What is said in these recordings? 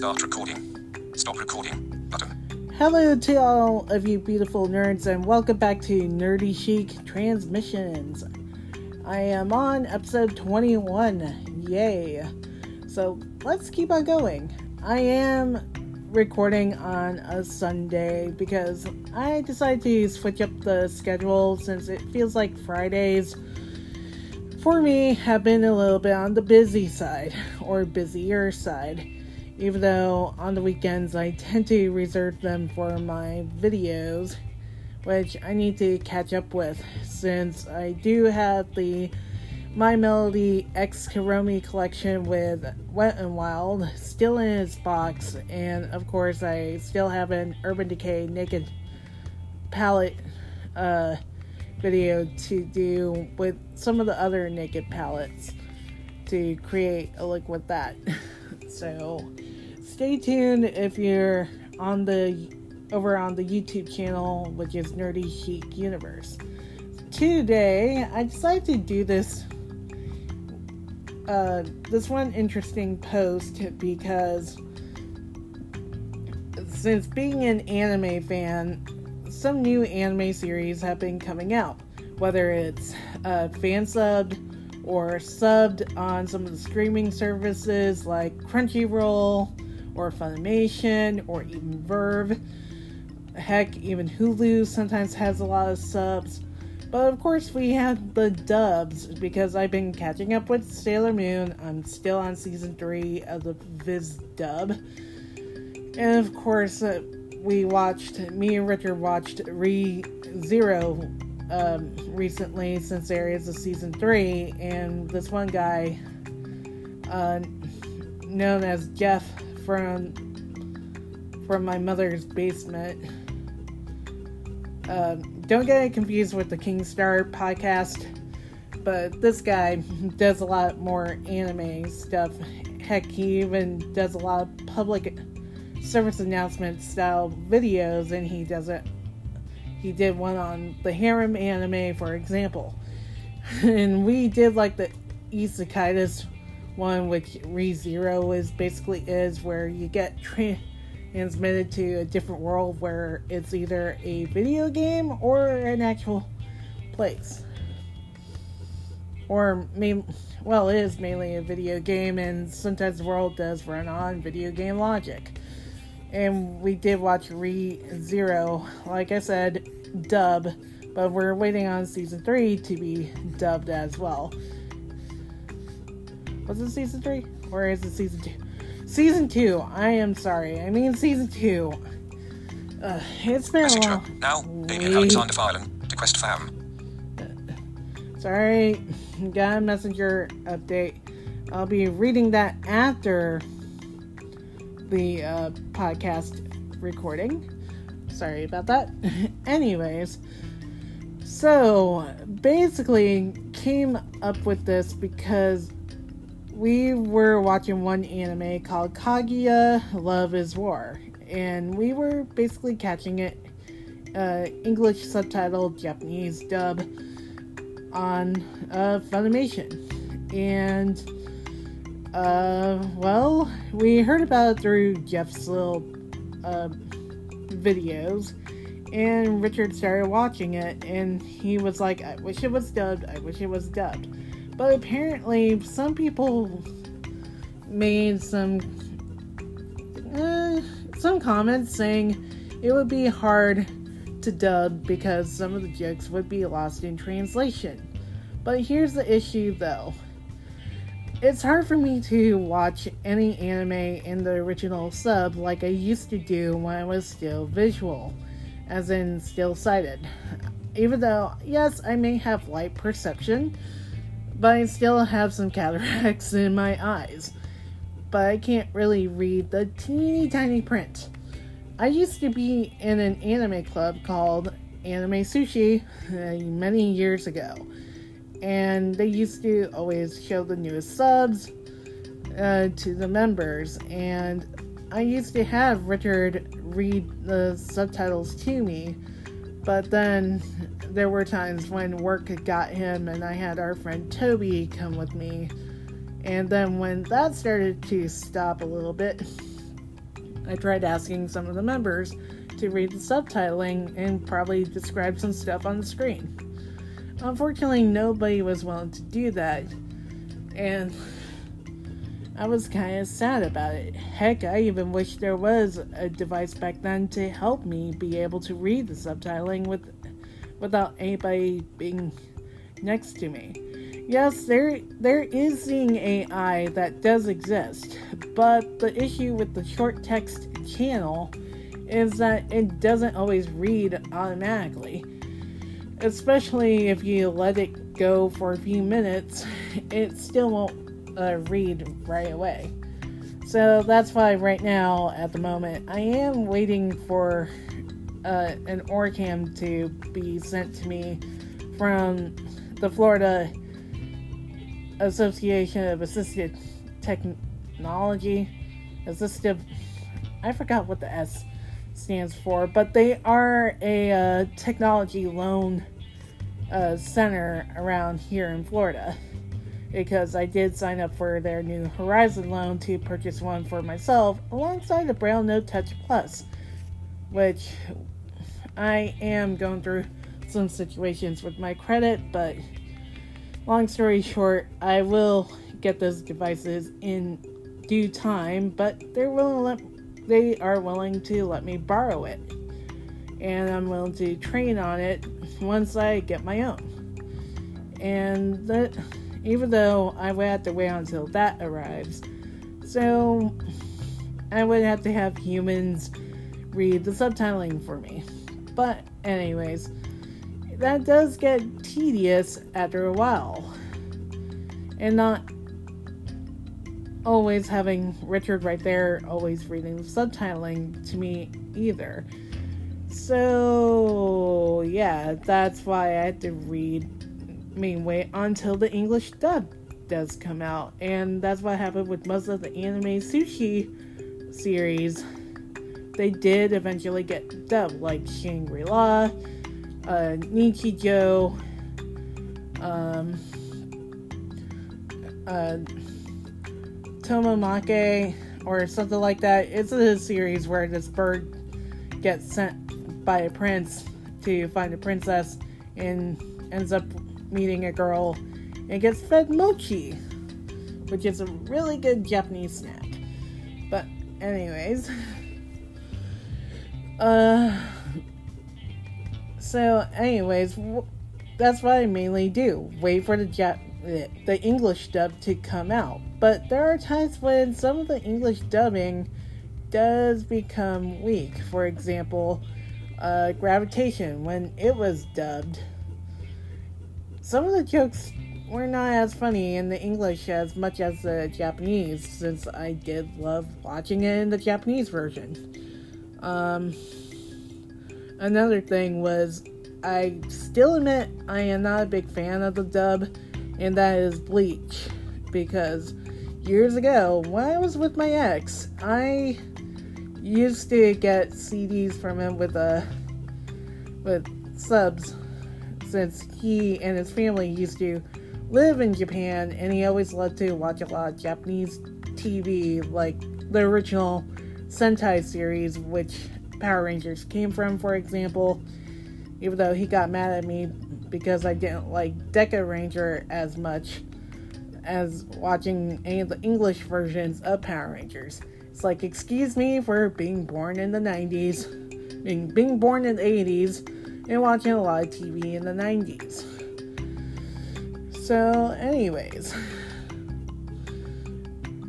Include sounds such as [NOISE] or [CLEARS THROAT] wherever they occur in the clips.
Start recording. Stop recording. Button. Hello to all of you beautiful nerds, and welcome back to Nerdy Chic Transmissions. I am on episode 21. Yay! So let's keep on going. I am recording on a Sunday because I decided to switch up the schedule since it feels like Fridays for me have been a little bit on the busy side or busier side. Even though on the weekends I tend to reserve them for my videos, which I need to catch up with since I do have the My Melody X Kuromi collection with Wet and Wild still in its box, and of course I still have an Urban Decay Naked palette uh, video to do with some of the other naked palettes to create a look with that. [LAUGHS] so stay tuned if you're on the over on the YouTube channel, which is Nerdy Chic Universe. Today, I decided to do this uh, this one interesting post because since being an anime fan, some new anime series have been coming out, whether it's uh, fan subbed or subbed on some of the streaming services like Crunchyroll or Funimation or even VRV. Heck, even Hulu sometimes has a lot of subs. But of course, we have the dubs because I've been catching up with Sailor Moon. I'm still on season 3 of the Viz dub. And of course, uh, we watched, me and Richard watched Re Zero um, recently since there is a season 3. And this one guy, uh, known as Geoff from from my mother's basement. Um, don't get it confused with the Kingstar podcast, but this guy does a lot more anime stuff. Heck, he even does a lot of public service announcement style videos, and he does it. He did one on the harem anime, for example, [LAUGHS] and we did like the Isekaitis one, which ReZero is basically is where you get transmitted to a different world where it's either a video game or an actual place. Or main, well, it is mainly a video game, and sometimes the world does run on video game logic. And we did watch Re Zero, like I said, dub, but we're waiting on season three to be dubbed as well. Was it season three? Or is it season two? Season two. I am sorry. I mean season two. Uh, it's been Messenger. a while. Now, Damien. Alexander Filan. Request fam. Sorry, got a messenger update. I'll be reading that after the uh, podcast recording. Sorry about that. [LAUGHS] Anyways, so basically came up with this because we were watching one anime called Kaguya Love is War, and we were basically catching it uh, English subtitle, Japanese dub on uh, Funimation. And, uh, well, we heard about it through Geoff's little uh, videos, and Richard started watching it, and he was like, I wish it was dubbed, I wish it was dubbed. But apparently, some people made some uh, some comments saying it would be hard to dub because some of the jokes would be lost in translation. But here's the issue though. It's hard for me to watch any anime in the original sub like I used to do when I was still visual, as in still sighted. Even though, yes, I may have light perception, but I still have some cataracts [LAUGHS] in my eyes. But I can't really read the teeny tiny print. I used to be in an anime club called Anime Sushi uh, many years ago, and they used to always show the newest subs uh, to the members. And I used to have Richard read the subtitles to me, but then there were times when work got him, and I had our friend Toby come with me. And then when that started to stop a little bit, I tried asking some of the members to read the subtitling and probably describe some stuff on the screen. Unfortunately, nobody was willing to do that, and I was kind of sad about it. Heck, I even wish there was a device back then to help me be able to read the subtitling with, without anybody being next to me. Yes, there there is seeing AI that does exist, but the issue with the short text channel is that it doesn't always read automatically. Especially if you let it go for a few minutes, it still won't uh, read right away. So that's why right now, at the moment, I am waiting for uh, an OrCam to be sent to me from the Florida Association of Assistive Technology. Assistive, I forgot what the S stands for, but they are a uh, technology loan uh, center around here in Florida because I did sign up for their new Horizon loan to purchase one for myself alongside the BrailleNote Touch Plus, which I am going through some situations with my credit, but long story short, I will get those devices in due time, but they're willing they are willing to let me borrow it. And I'm willing to train on it once I get my own. And that even though I would have to wait until that arrives. So I would have to have humans read the subtitling for me. But, anyways, that does get tedious after a while. And not always having Richard right there, always reading the subtitling to me either. So, yeah, that's why I had to read mean wait until the English dub does come out. And that's what happened with most of the anime sushi series. They did eventually get dubbed, like Shangri La, uh, um, uh, Tomomoke, or something like that. It's a series where this bird gets sent by a prince to find a princess and ends up meeting a girl and gets fed mochi, which is a really good Japanese snack. But, anyways, [LAUGHS] uh, so, anyways, that's what I mainly do wait for the Jap- the English dub to come out. But there are times when some of the English dubbing does become weak. For example, uh, Gravitation, when it was dubbed, some of the jokes were not as funny in the English as much as the Japanese, since I did love watching it in the Japanese version. Um, another thing was, I still admit I am not a big fan of the dub, and that is Bleach, because years ago, when I was with my ex, I used to get CDs from him with a uh, with subs since he and his family used to live in Japan and he always loved to watch a lot of Japanese TV, like the original Sentai series, which Power Rangers came from, for example. Even though he got mad at me because I didn't like Deka Ranger as much as watching any of the English versions of Power Rangers. It's like, excuse me for being born in the 90s, being, being born in the 80s, and watching a lot of TV in the 90s. So, anyways,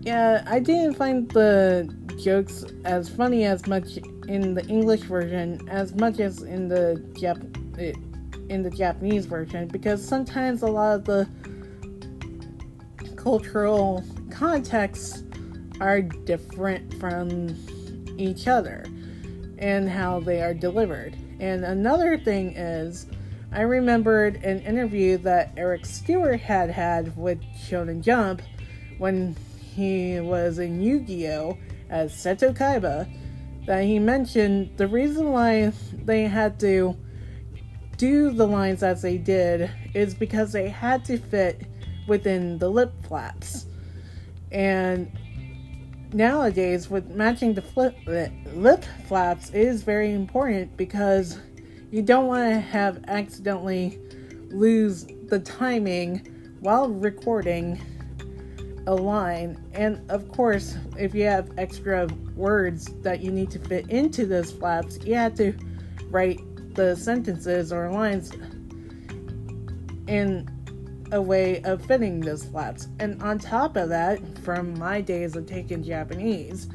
yeah, I didn't find the jokes as funny as much in the English version as much as in the Jap- eh, in the Japanese version because sometimes a lot of the cultural contexts are different from each other and how they are delivered. And another thing is, I remembered an interview that Eric Stuart had had with Shonen Jump when he was in Yu Gi Oh! as Seto Kaiba, that he mentioned the reason why they had to do the lines as they did is because they had to fit within the lip flaps. And nowadays with matching the flip, lip flaps is very important because you don't want to have accidentally lose the timing while recording a line. And of course, if you have extra words that you need to fit into those flaps, you have to write the sentences or lines in a way of fitting those flaps. And on top of that, from my days of taking Japanese,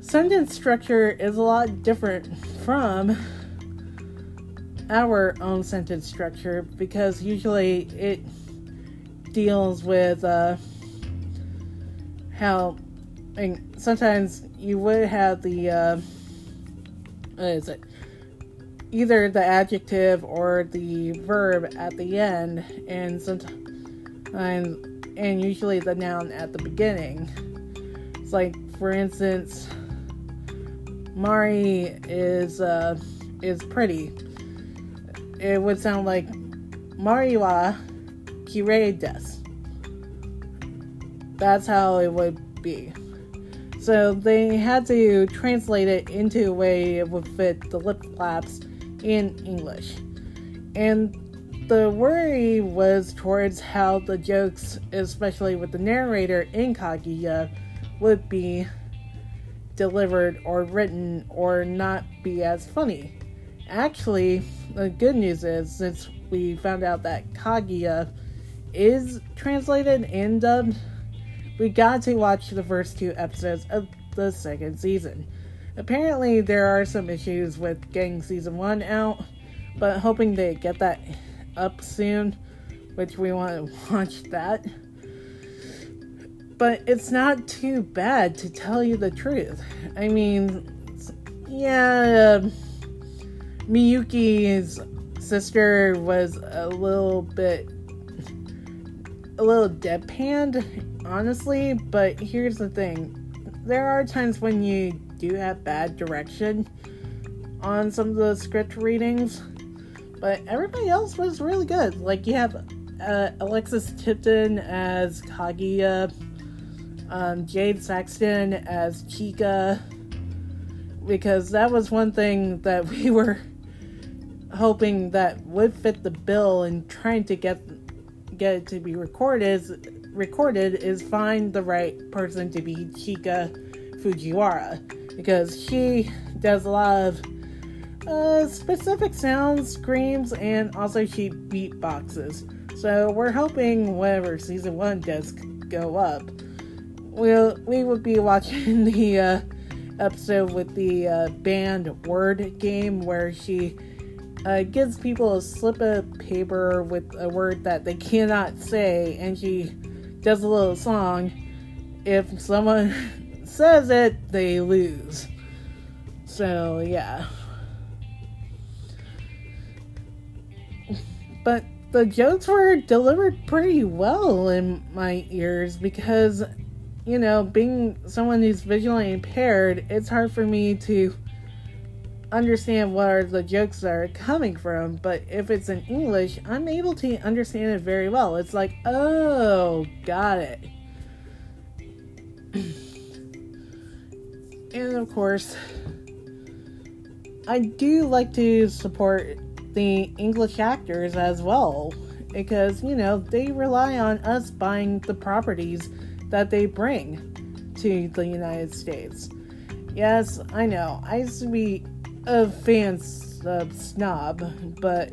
sentence structure is a lot different from our own sentence structure because usually it deals with uh, how and sometimes you would have the uh, what is it either the adjective or the verb at the end and and usually the noun at the beginning. It's like for instance mari is uh is pretty. It would sound like mari wa kirei that's how it would be. So they had to translate it into a way it would fit the lip flaps in English. And the worry was towards how the jokes, especially with the narrator in Kaguya, would be delivered or written or not be as funny. Actually, the good news is since we found out that Kaguya is translated and dubbed, we got to watch the first two episodes of the second season. Apparently, there are some issues with getting season one out, but hoping they get that up soon, which we want to [LAUGHS] watch that. But it's not too bad to tell you the truth. I mean, yeah, Miyuki's sister was a little bit a little deadpanned, honestly, but here's the thing. There are times when you do have bad direction on some of the script readings, but everybody else was really good. Like you have uh, Alexis Tipton as Kaguya, um, Jad Saxton as Chika, because that was one thing that [LAUGHS] we were hoping that would fit the bill and trying to get get it to be recorded recorded is find the right person to be Chika Fujiwara because she does a lot of uh, specific sounds, screams, and also she beatboxes. So we're hoping whenever season one does go up, we'll we will be watching [LAUGHS] the uh, episode with the uh, banned word game where she uh, gives people a slip of paper with a word that they cannot say, and she does a little song. If someone [LAUGHS] says it, they lose. So, yeah. But the jokes were delivered pretty well in my ears because, you know, being someone who's visually impaired, it's hard for me to understand where the jokes are coming from. But if it's in English, I'm able to understand it very well. It's like, oh, got it. [CLEARS THROAT] and of course, I do like to support the English actors as well because, you know, they rely on us buying the properties that they bring to the United States. Yes, I know, I used to be a fan snob, but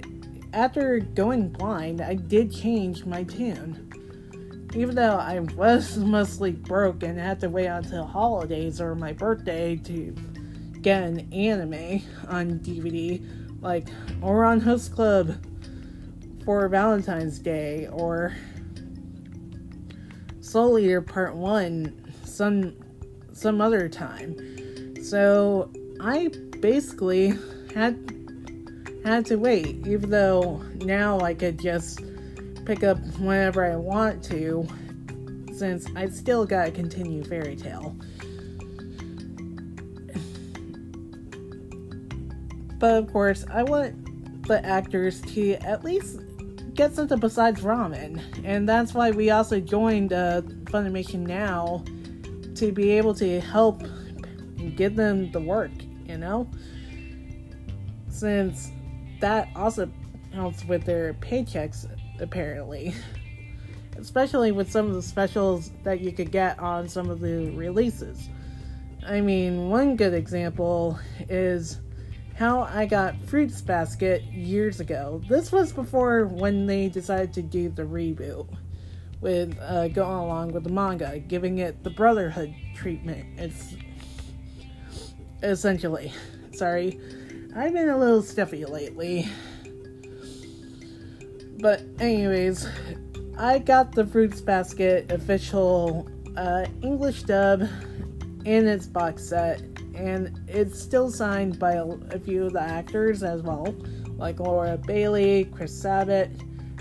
after going blind, I did change my tune even though I was mostly broke and had to wait until holidays or my birthday to get an anime on DVD, like Ouran Host Club for Valentine's Day or Soul Eater Part One some some other time. So I basically had had to wait, even though now I could just pick up whenever I want to, since I still gotta continue Fairy Tail. But of course, I want the actors to at least get something besides ramen, and that's why we also joined uh, Funimation Now to be able to help give them the work, you know? Since that also helps with their paychecks, apparently. Especially with some of the specials that you could get on some of the releases. I mean, one good example is how I got Fruits Basket years ago. This was before when they decided to do the reboot with uh, going along with the manga, giving it the Brotherhood treatment. It's essentially. Sorry, I've been a little stuffy lately. But, anyways, I got the Fruits Basket official uh, English dub in its box set, and it's still signed by a, a few of the actors as well, like Laura Bailey, Chris Sabat,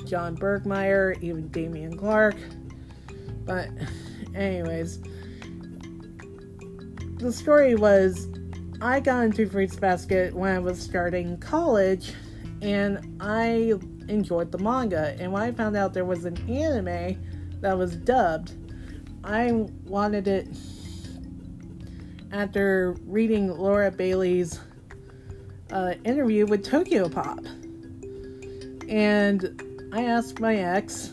John Burgmeier, even Damian Clark. But, anyways, the story was I got into Fruits Basket when I was starting college, and I enjoyed the manga. And when I found out there was an anime that was dubbed, I wanted it after reading Laura Bailey's uh, interview with Tokyo Pop. And I asked my ex,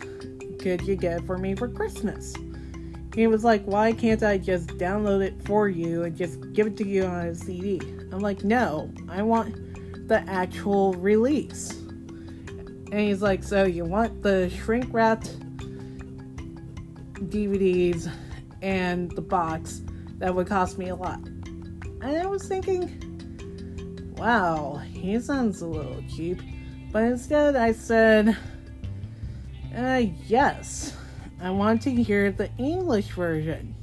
could you get for me for Christmas? He was like, why can't I just download it for you and just give it to you on a CD? I'm like, no, I want the actual release. And he's like, so you want the shrink wrapped DVDs and the box that would cost me a lot. And I was thinking, wow, he sounds a little cheap. But instead, I said, uh, yes, I want to hear the English version.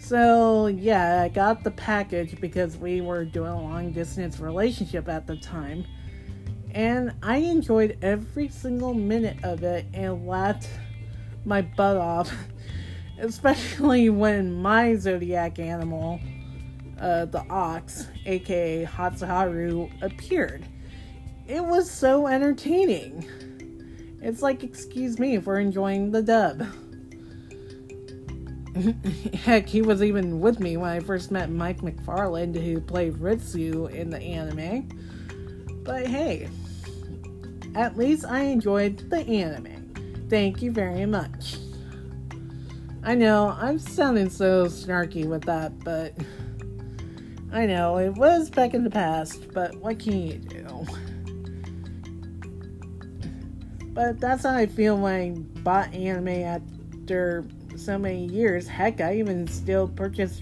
So, yeah, I got the package because we were doing a long distance relationship at the time. And I enjoyed every single minute of it and laughed my butt off [LAUGHS] especially when my zodiac animal, uh, the ox, aka Hatsuharu, appeared. It was so entertaining. It's like, excuse me for enjoying the dub. [LAUGHS] Heck, he was even with me when I first met Mike McFarland, who played Ritsu in the anime. But hey, at least I enjoyed the anime. Thank you very much. I know, I'm sounding so snarky with that, but I know it was back in the past, but what can you do? But that's how I feel when I bought anime after so many years. Heck, I even still purchase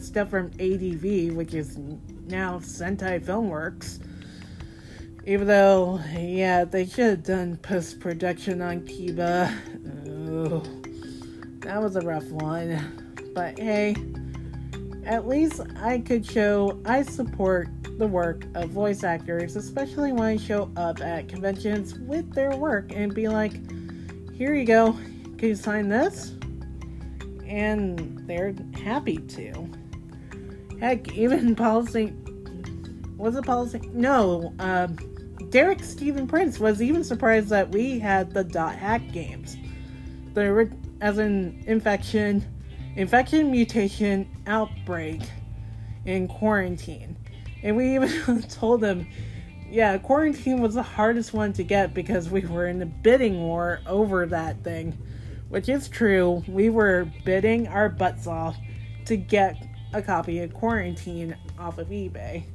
stuff from ADV, which is now Sentai Filmworks. Even though, yeah, they should have done post production on Kiba. Ugh. That was a rough one. But hey, at least I could show I support the work of voice actors, especially when I show up at conventions with their work and be like, here you go, can you sign this? And they're happy to. Heck, even policy. Was it policy? No, um, Derek Stephen Prince was even surprised that we had the dot hack games. The as an infection, infection, mutation, outbreak, and quarantine. And we even [LAUGHS] told them, yeah, quarantine was the hardest one to get because we were in a bidding war over that thing, which is true. We were bidding our butts off to get a copy of Quarantine off of eBay.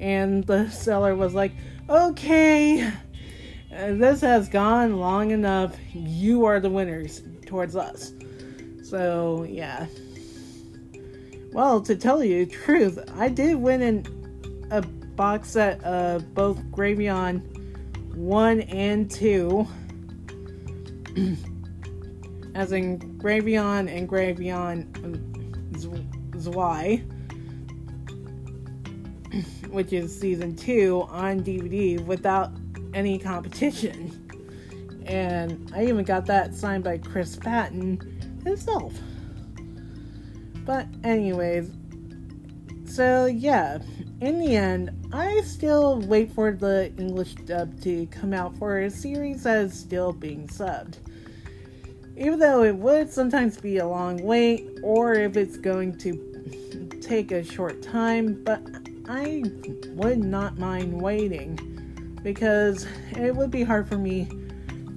And the seller was like, okay, this has gone long enough. You are the winners towards us. So, yeah. Well, to tell you the truth, I did win in a box set of both Gravion 1 and 2. [CLEARS THROAT] As in Gravion and Gravion Zwei, which is season 2 on DVD without any competition and I even got that signed by Chris Patton himself. But, anyways, so yeah, in the end, I still wait for the English dub to come out for a series that is still being subbed. even though it would sometimes be a long wait or if it's going to take a short time, but I would not mind waiting because it would be hard for me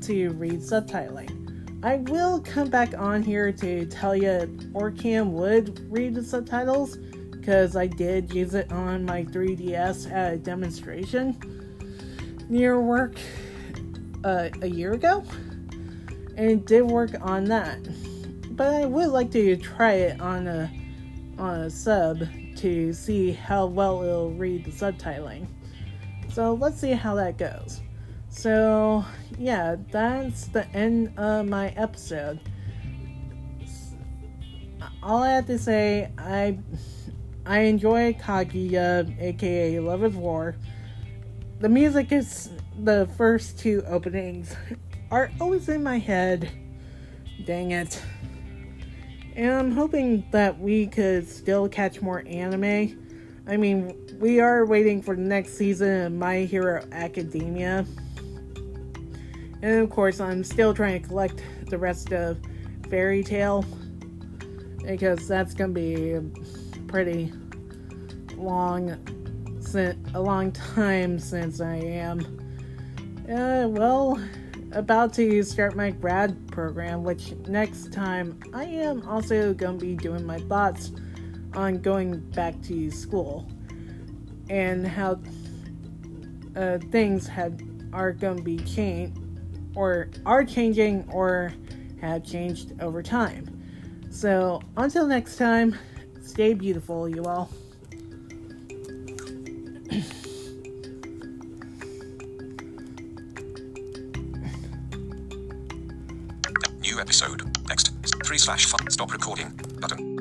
to read subtitling. I will come back on here to tell you Orcam would read the subtitles because I did use it on my 3DS at a demonstration near work uh, a year ago, and it did work on that. But I would like to try it on a on a sub to see how well it'll read the subtitling. So let's see how that goes. So yeah, that's the end of my episode. All I have to say, I I enjoy Kaguya, aka Love is War. The music is the first two openings are always in my head. Dang it. And I'm hoping that we could still catch more anime. I mean, we are waiting for the next season of My Hero Academia. And of course, I'm still trying to collect the rest of Fairy Tail because that's gonna be pretty long, a long time since I am, uh, well, about to start my grad program. Which next time I am also gonna be doing my thoughts on going back to school and how uh, things had are gonna be changed or are changing or have changed over time. So, until next time, stay beautiful, you all. New episode. Next. 3 slash stop recording button.